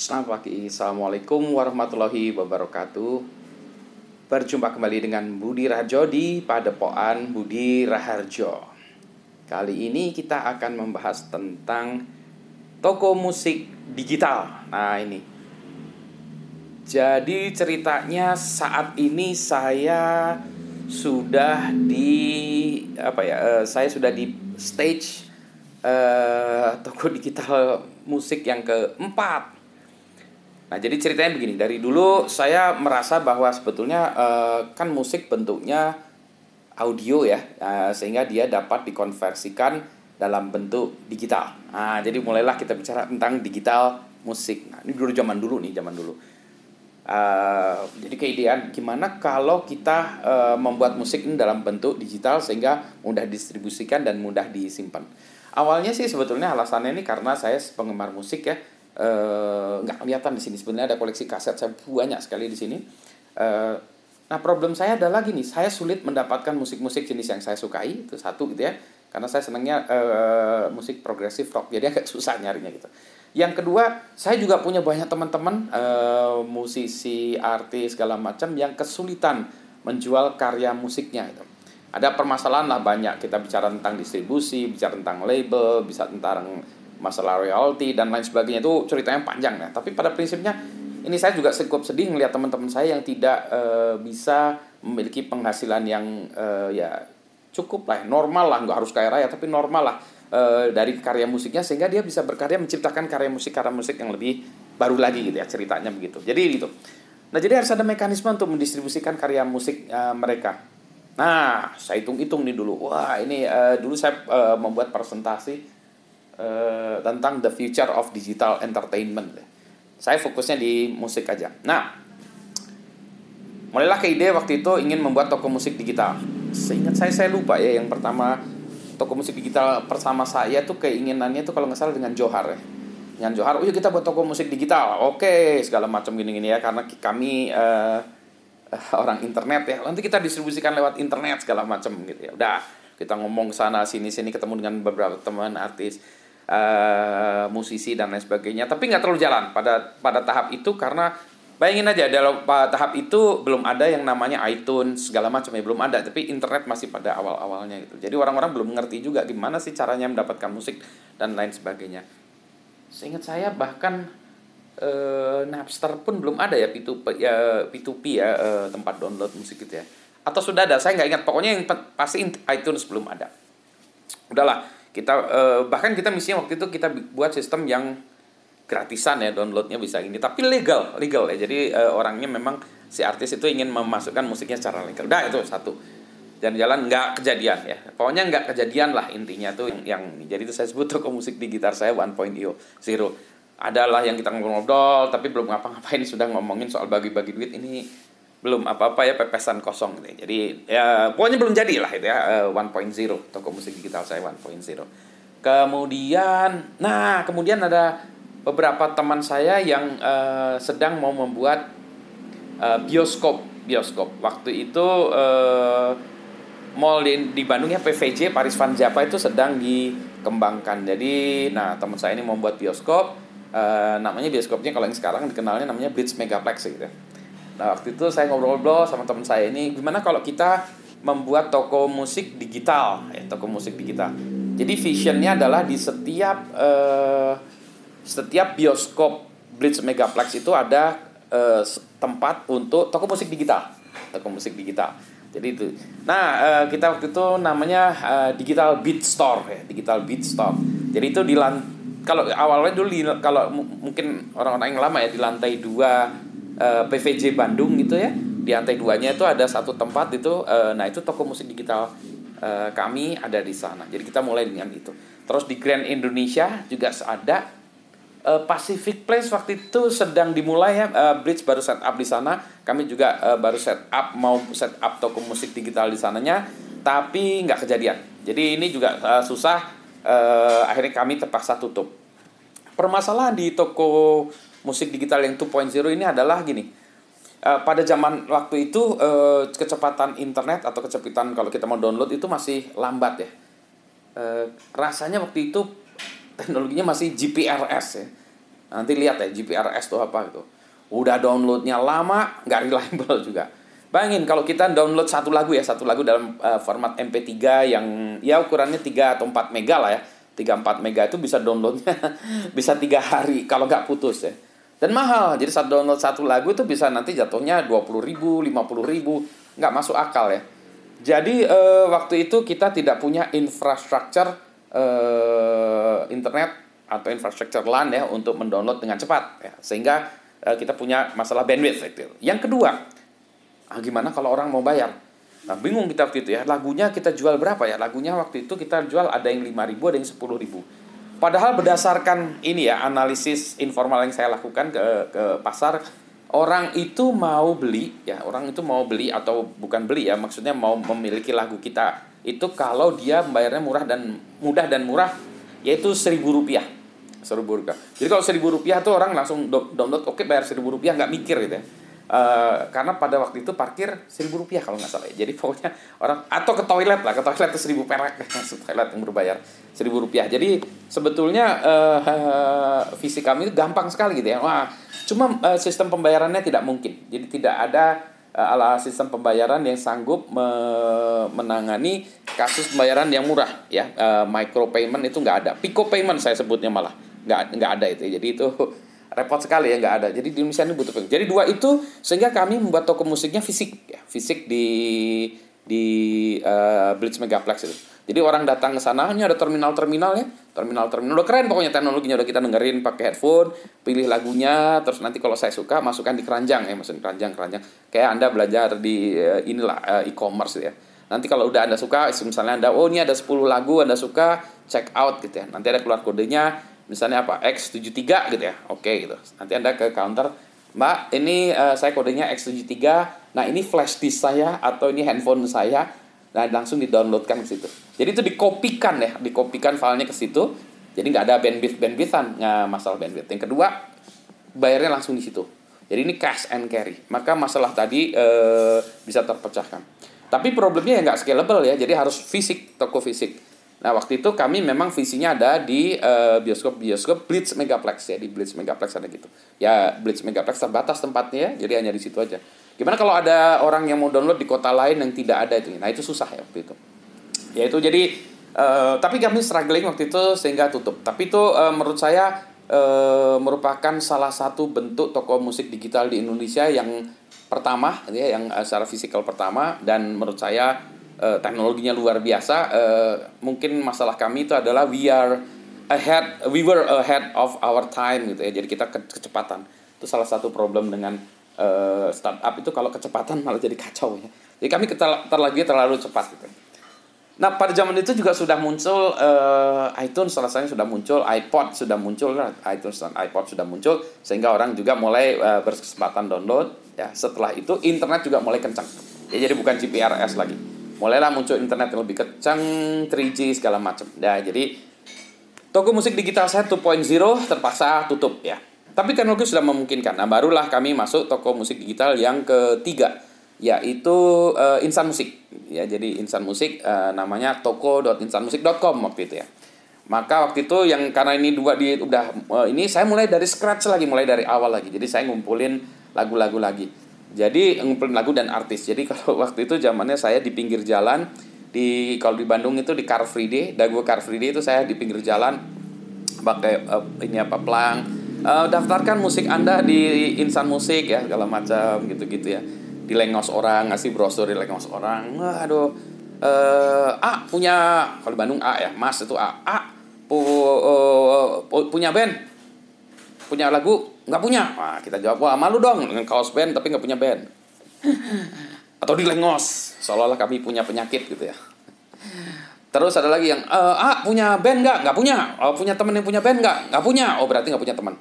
Selamat pagi, Assalamualaikum warahmatullahi wabarakatuh. Berjumpa kembali dengan Budi Rajo di Padepokan Budi Raharjo. Kali ini kita akan membahas tentang toko musik digital. Nah ini. Jadi ceritanya saat ini saya sudah di apa ya uh, saya sudah di stage uh, toko digital musik yang keempat Nah, jadi ceritanya begini, dari dulu saya merasa bahwa sebetulnya uh, kan musik bentuknya audio ya, uh, sehingga dia dapat dikonversikan dalam bentuk digital. Nah, jadi mulailah kita bicara tentang digital musik. Nah, ini dulu zaman dulu nih, zaman dulu. Uh, jadi keidean gimana kalau kita uh, membuat musik ini dalam bentuk digital sehingga mudah distribusikan dan mudah disimpan. Awalnya sih sebetulnya alasannya ini karena saya penggemar musik ya nggak uh, kelihatan di sini. Sebenarnya ada koleksi kaset saya banyak sekali di sini. Uh, nah problem saya adalah gini. Saya sulit mendapatkan musik-musik jenis yang saya sukai itu satu gitu ya. Karena saya senangnya uh, musik progresif rock. Jadi agak susah nyarinya gitu. Yang kedua saya juga punya banyak teman-teman uh, musisi artis segala macam yang kesulitan menjual karya musiknya itu ada permasalahan lah banyak. Kita bicara tentang distribusi bicara tentang label bisa tentang masalah royalty dan lain sebagainya itu ceritanya panjang ya. Tapi pada prinsipnya ini saya juga cukup sedih melihat teman-teman saya yang tidak e, bisa memiliki penghasilan yang e, ya cukup lah, normal lah, nggak harus kaya raya tapi normal lah e, dari karya musiknya sehingga dia bisa berkarya menciptakan karya musik karya musik yang lebih baru lagi gitu ya ceritanya begitu. Jadi gitu. Nah jadi harus ada mekanisme untuk mendistribusikan karya musik e, mereka. Nah saya hitung-hitung nih dulu. Wah ini e, dulu saya e, membuat presentasi uh, tentang the future of digital entertainment. Saya fokusnya di musik aja. Nah, mulailah ke ide waktu itu ingin membuat toko musik digital. Seingat saya saya lupa ya yang pertama toko musik digital pertama saya tuh keinginannya tuh kalau nggak salah dengan Johar ya. Dengan Johar, oh kita buat toko musik digital. Oke, segala macam gini-gini ya karena kami uh, orang internet ya. Nanti kita distribusikan lewat internet segala macam gitu ya. Udah, kita ngomong sana sini sini ketemu dengan beberapa teman artis uh, musisi dan lain sebagainya. Tapi nggak terlalu jalan pada pada tahap itu karena bayangin aja dalam tahap itu belum ada yang namanya iTunes segala macam ya belum ada tapi internet masih pada awal-awalnya gitu. Jadi orang-orang belum mengerti juga gimana sih caranya mendapatkan musik dan lain sebagainya. Seingat saya bahkan uh, Napster pun belum ada ya P2P ya P2P ya uh, tempat download musik gitu ya. Atau sudah ada saya nggak ingat. Pokoknya yang pasti iTunes belum ada. Udahlah kita uh, bahkan kita misinya waktu itu kita buat sistem yang gratisan ya downloadnya bisa ini. Tapi legal legal ya. Jadi uh, orangnya memang si artis itu ingin memasukkan musiknya secara legal. Udah itu satu. Dan jalan nggak kejadian ya. Pokoknya nggak kejadian lah intinya tuh yang, yang jadi itu saya sebut toko musik di gitar saya 1.0 zero adalah yang kita ngobrol-ngobrol tapi belum ngapa-ngapain. Sudah ngomongin soal bagi-bagi duit. Ini belum apa-apa ya pepesan kosong nih. Jadi ya pokoknya belum jadi lah itu ya uh, eh, 1.0 toko musik digital saya 1.0. Kemudian nah, kemudian ada beberapa teman saya yang uh, sedang mau membuat uh, bioskop bioskop. Waktu itu uh, mall di, di Bandung ya PVJ Paris Van Java itu sedang dikembangkan. Jadi nah, teman saya ini mau membuat bioskop uh, namanya bioskopnya kalau yang sekarang dikenalnya namanya Blitz Megaplex gitu. Nah waktu itu saya ngobrol-ngobrol sama teman saya ini gimana kalau kita membuat toko musik digital ya toko musik digital. Jadi visionnya adalah di setiap uh, setiap bioskop Blitz Megaplex itu ada uh, tempat untuk toko musik digital, toko musik digital. Jadi itu. Nah uh, kita waktu itu namanya uh, Digital Beat Store ya, Digital Beat Store. Jadi itu di kalau awalnya dulu kalau mungkin orang-orang yang lama ya di lantai dua uh, eh, PVJ Bandung gitu ya. Di lantai duanya itu ada satu tempat itu uh, nah itu toko musik digital uh, kami ada di sana. Jadi kita mulai dengan itu. Terus di Grand Indonesia juga ada uh, Pacific Place waktu itu sedang dimulai ya uh, Bridge baru set up di sana. Kami juga uh, baru set up mau set up toko musik digital di sananya tapi nggak kejadian. Jadi ini juga uh, susah uh, akhirnya kami terpaksa tutup. Permasalahan di toko musik digital yang 2.0 ini adalah gini. Uh, pada zaman waktu itu uh, kecepatan internet atau kecepatan kalau kita mau download itu masih lambat ya. Uh, rasanya waktu itu teknologinya masih GPRS ya. Nanti lihat ya GPRS itu apa gitu. Udah downloadnya lama, nggak reliable juga. Bayangin kalau kita download satu lagu ya, satu lagu dalam uh, format MP3 yang ya ukurannya 3 atau 4 mega lah ya. 3 4 mega itu bisa downloadnya bisa tiga hari kalau nggak putus ya. Dan mahal. Jadi saat download satu lagu itu bisa nanti jatuhnya 20 ribu, 50 ribu. Nggak masuk akal ya. Jadi uh, waktu itu kita tidak punya infrastruktur uh, internet atau infrastruktur LAN ya untuk mendownload dengan cepat ya. Sehingga uh, kita punya masalah bandwidth itu. Yang kedua, ah, gimana kalau orang mau bayar? Nah, bingung kita waktu itu ya. Lagunya kita jual berapa ya? Lagunya waktu itu kita jual ada yang 5 ribu, ada yang 10 ribu. Padahal berdasarkan ini ya, analisis informal yang saya lakukan ke, ke pasar, orang itu mau beli, ya orang itu mau beli atau bukan beli ya, maksudnya mau memiliki lagu kita itu kalau dia membayarnya murah dan mudah dan murah, yaitu seribu rupiah seribu rupiah. Jadi kalau seribu rupiah tuh orang langsung download, oke bayar seribu rupiah nggak mikir gitu ya. Uh, karena pada waktu itu parkir seribu rupiah kalau nggak salah ya. Jadi pokoknya orang atau ke toilet lah, ke toilet itu seribu perak, toilet yang berbayar seribu rupiah. Jadi sebetulnya uh, visi kami itu gampang sekali gitu ya. Wah, cuma uh, sistem pembayarannya tidak mungkin. Jadi tidak ada uh, ala sistem pembayaran yang sanggup me menangani kasus pembayaran yang murah ya. Uh, micro payment itu nggak ada. Pico payment saya sebutnya malah nggak nggak ada itu. Jadi itu repot sekali ya nggak ada. Jadi di Indonesia ini butuh jadi dua itu sehingga kami membuat toko musiknya fisik ya. Fisik di di uh, Blitz Megaplex itu. Jadi orang datang ke sana ini ada terminal terminal ya. Terminal terminal udah keren pokoknya teknologinya udah kita dengerin pakai headphone pilih lagunya terus nanti kalau saya suka masukkan di keranjang. Ya maksudnya keranjang keranjang. Kayak anda belajar di uh, inilah uh, e-commerce ya. Nanti kalau udah anda suka misalnya anda oh ini ada 10 lagu anda suka check out gitu ya. Nanti ada keluar kodenya misalnya apa X73 gitu ya oke gitu. Nanti anda ke counter mbak ini uh, saya kodenya X73 nah ini flash disk saya atau ini handphone saya? Nah langsung di downloadkan ke situ. Jadi itu dikopikan ya dikopikan filenya ke situ. Jadi nggak ada bandwidth bandwidthan nggak masalah bandwidth. Yang kedua bayarnya langsung di situ. Jadi ini cash and carry. Maka masalah tadi uh, bisa terpecahkan. Tapi problemnya ya nggak scalable ya jadi harus fisik toko fisik Nah waktu itu kami memang visinya ada di uh, bioskop-bioskop Blitz Megaplex ya di Blitz Megaplex ada gitu. Ya Blitz Megaplex terbatas tempatnya ya, jadi hanya di situ aja. Gimana kalau ada orang yang mau download di kota lain yang tidak ada itu? Nah itu susah ya waktu itu. Ya itu jadi uh, tapi kami struggling waktu itu sehingga tutup. Tapi itu uh, menurut saya uh, merupakan salah satu bentuk toko musik digital di Indonesia yang pertama ya yang uh, secara fisikal pertama dan menurut saya uh, teknologinya luar biasa uh, mungkin masalah kami itu adalah we are ahead we were ahead of our time gitu ya. Jadi kita ke kecepatan. Itu salah satu problem dengan uh, startup itu kalau kecepatan malah jadi kacau ya. Jadi kami terlagi terlalu cepat gitu. Nah pada zaman itu juga sudah muncul uh, iTunes salah satunya sudah muncul, iPod sudah muncul, iTunes dan iPod sudah muncul sehingga orang juga mulai uh, berkesempatan download. Ya. Setelah itu internet juga mulai kencang. Ya jadi bukan GPRS lagi mulailah muncul internet yang lebih kencang 3G segala macam. Nah jadi toko musik digital saya 2.0 terpaksa tutup ya. Tapi teknologi sudah memungkinkan. Nah barulah kami masuk toko musik digital yang ketiga yaitu uh, Insan Musik. Ya jadi Insan Musik uh, namanya toko.insanmusik.com waktu itu ya. Maka waktu itu yang karena ini dua di udah uh, ini saya mulai dari scratch lagi mulai dari awal lagi. Jadi saya ngumpulin lagu-lagu lagi jadi ngumpulin lagu dan artis. Jadi kalau waktu itu zamannya saya di pinggir jalan di kalau di Bandung itu di Car Free Day, Dago Car Free Day itu saya di pinggir jalan pakai uh, ini apa pelang uh, daftarkan musik Anda di Insan Musik ya segala macam gitu-gitu ya. Di lengos orang, ngasih brosur di lengos orang. Wah, aduh uh, A punya kalau di Bandung A ya, Mas itu A. A pu, uh, punya band. Punya lagu nggak punya. Wah kita jawab wah malu dong dengan kaos band tapi nggak punya band. Atau di lengos seolah-olah kami punya penyakit gitu ya. Terus ada lagi yang e, ah punya band nggak? Nggak punya. Oh punya temen yang punya band nggak? Nggak punya. Oh berarti nggak punya teman.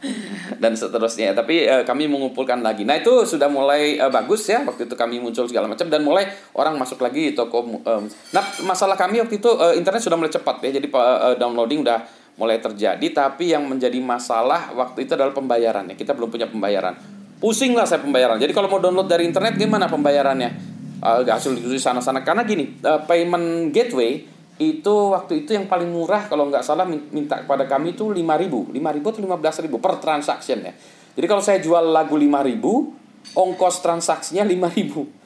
Dan seterusnya. Tapi uh, kami mengumpulkan lagi. Nah itu sudah mulai uh, bagus ya. Waktu itu kami muncul segala macam dan mulai orang masuk lagi toko um, nah masalah kami waktu itu uh, internet sudah mulai cepat ya. Jadi uh, downloading udah mulai terjadi tapi yang menjadi masalah waktu itu adalah pembayarannya. Kita belum punya pembayaran. Pusing lah saya pembayaran. Jadi kalau mau download dari internet gimana pembayarannya? Uh, hasil di sana sana karena gini uh, payment gateway itu waktu itu yang paling murah kalau nggak salah minta kepada kami itu 5.000 5.000 atau 15.000 per transaction ya jadi kalau saya jual lagu 5.000 ongkos transaksinya 5.000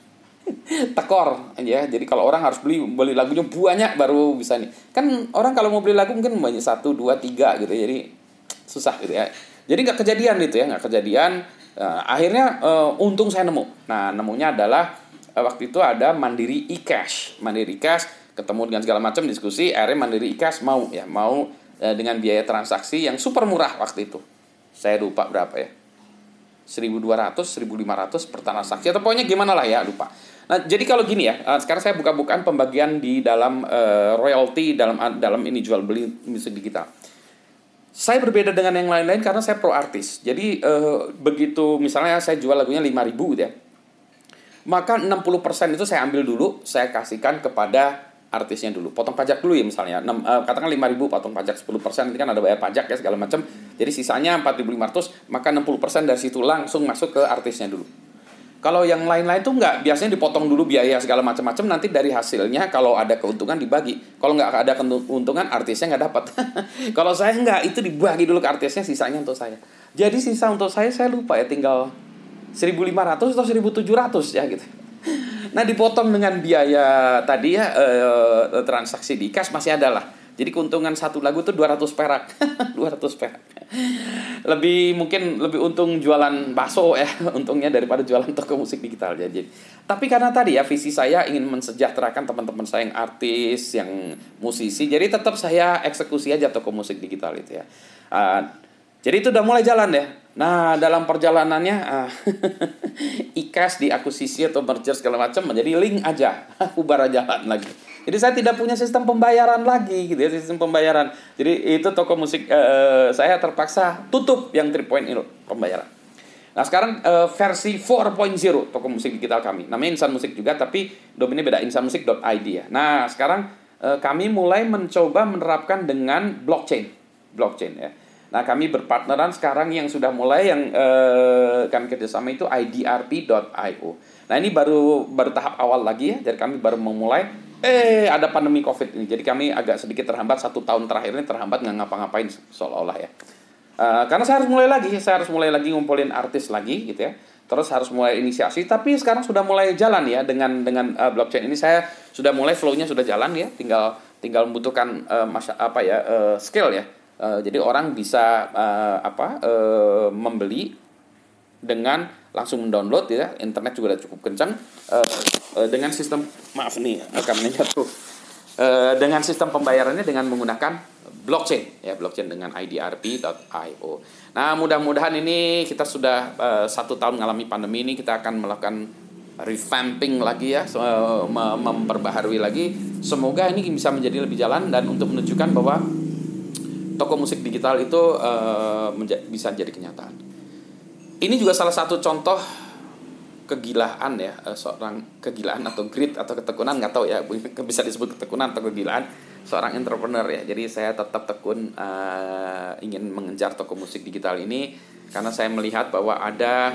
tekor ya. Jadi kalau orang harus beli beli lagunya banyak baru bisa nih. Kan orang kalau mau beli lagu mungkin banyak satu dua tiga gitu. Jadi susah gitu ya. Jadi nggak kejadian itu ya nggak kejadian. Uh, akhirnya uh, untung saya nemu. Nah nemunya adalah uh, waktu itu ada mandiri e-cash. Mandiri e-cash ketemu dengan segala macam diskusi akhirnya mandiri e-cash mau ya mau uh, dengan biaya transaksi yang super murah waktu itu. Saya lupa berapa ya. 1200 1500 per transaksi. Atau pokoknya gimana lah ya lupa Nah, jadi kalau gini ya, uh, sekarang saya buka-bukaan pembagian di dalam uh, royalty dalam dalam ini jual beli musik digital. Saya berbeda dengan yang lain-lain karena saya pro artis. Jadi uh, begitu misalnya saya jual lagunya 5000 gitu ya. Maka 60% itu saya ambil dulu, saya kasihkan kepada artisnya dulu. Potong pajak dulu ya misalnya. 6, uh, katakan 5000 potong pajak 10%, nanti kan ada bayar pajak ya segala macam. Jadi sisanya 4500, maka 60% dari situ langsung masuk ke artisnya dulu kalau yang lain-lain tuh nggak, biasanya dipotong dulu biaya segala macam-macam, nanti dari hasilnya kalau ada keuntungan dibagi. Kalau nggak ada keuntungan, artisnya nggak dapat. kalau saya nggak, itu dibagi dulu ke artisnya, sisanya untuk saya. Jadi sisa untuk saya, saya lupa ya, tinggal 1.500 atau 1.700 ya gitu. Nah dipotong dengan biaya tadi ya eh, transaksi di cash masih ada lah jadi keuntungan satu lagu itu 200 perak. 200 perak. Lebih mungkin lebih untung jualan bakso ya untungnya daripada jualan toko musik digital. Jadi tapi karena tadi ya visi saya ingin mensejahterakan teman-teman saya yang artis, yang musisi. Jadi tetap saya eksekusi aja toko musik digital itu ya. Uh, jadi itu udah mulai jalan ya. Nah, dalam perjalanannya uh, ikas diakuisisi atau merger segala macam menjadi link aja, bubar jalan lagi. Jadi saya tidak punya sistem pembayaran lagi gitu ya, sistem pembayaran. Jadi itu toko musik uh, saya terpaksa tutup yang 3.0 pembayaran. Nah sekarang uh, versi 4.0 toko musik digital kami. Namanya Insan Musik juga tapi domainnya beda insanmusik.id ya. Nah sekarang uh, kami mulai mencoba menerapkan dengan blockchain. Blockchain ya. Nah kami berpartneran sekarang yang sudah mulai yang uh, kami kerjasama itu idrp.io. Nah ini baru baru tahap awal lagi ya. Jadi kami baru memulai eh ada pandemi covid ini. Jadi kami agak sedikit terhambat satu tahun terakhir ini terhambat nggak ngapa-ngapain seolah-olah ya. Uh, karena saya harus mulai lagi saya harus mulai lagi ngumpulin artis lagi gitu ya. Terus harus mulai inisiasi tapi sekarang sudah mulai jalan ya dengan dengan uh, blockchain ini. Saya sudah mulai flownya sudah jalan ya tinggal tinggal membutuhkan uh, masa apa ya uh, skill ya. Uh, jadi orang bisa uh, apa uh, membeli dengan langsung mendownload ya. Internet juga udah cukup kencang. Uh, uh, dengan sistem maaf nih rekamannya tuh uh, dengan sistem pembayarannya dengan menggunakan blockchain. Ya blockchain dengan idrp.io. Nah mudah-mudahan ini kita sudah uh, satu tahun mengalami pandemi ini kita akan melakukan revamping lagi ya memperbaharui lagi. Semoga ini bisa menjadi lebih jalan dan untuk menunjukkan bahwa toko musik digital itu uh, bisa jadi kenyataan ini juga salah satu contoh kegilaan ya eh, seorang kegilaan atau grit atau ketekunan nggak tahu ya bisa disebut ketekunan atau kegilaan seorang entrepreneur ya. Jadi saya tetap tekun uh, ingin mengejar toko musik digital ini karena saya melihat bahwa ada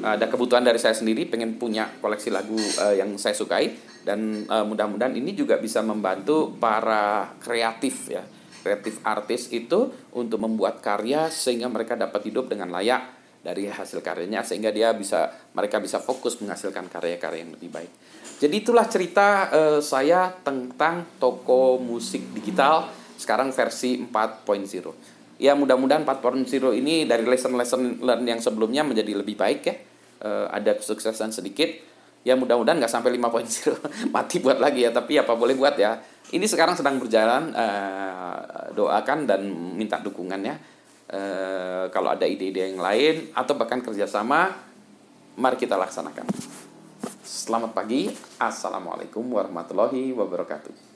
ada kebutuhan dari saya sendiri pengen punya koleksi lagu uh, yang saya sukai dan uh, mudah-mudahan ini juga bisa membantu para kreatif ya kreatif artis itu untuk membuat karya sehingga mereka dapat hidup dengan layak dari hasil karyanya sehingga dia bisa mereka bisa fokus menghasilkan karya-karya yang lebih baik. Jadi itulah cerita uh, saya tentang toko musik digital sekarang versi 4.0. Ya mudah-mudahan 4.0 ini dari lesson-lesson learn yang sebelumnya menjadi lebih baik ya. Uh, ada kesuksesan sedikit. Ya mudah-mudahan nggak sampai 5.0 mati buat lagi ya, tapi apa boleh buat ya. Ini sekarang sedang berjalan, uh, doakan dan minta dukungannya Eh, kalau ada ide-ide yang lain atau bahkan kerjasama, mari kita laksanakan. Selamat pagi, assalamualaikum warahmatullahi wabarakatuh.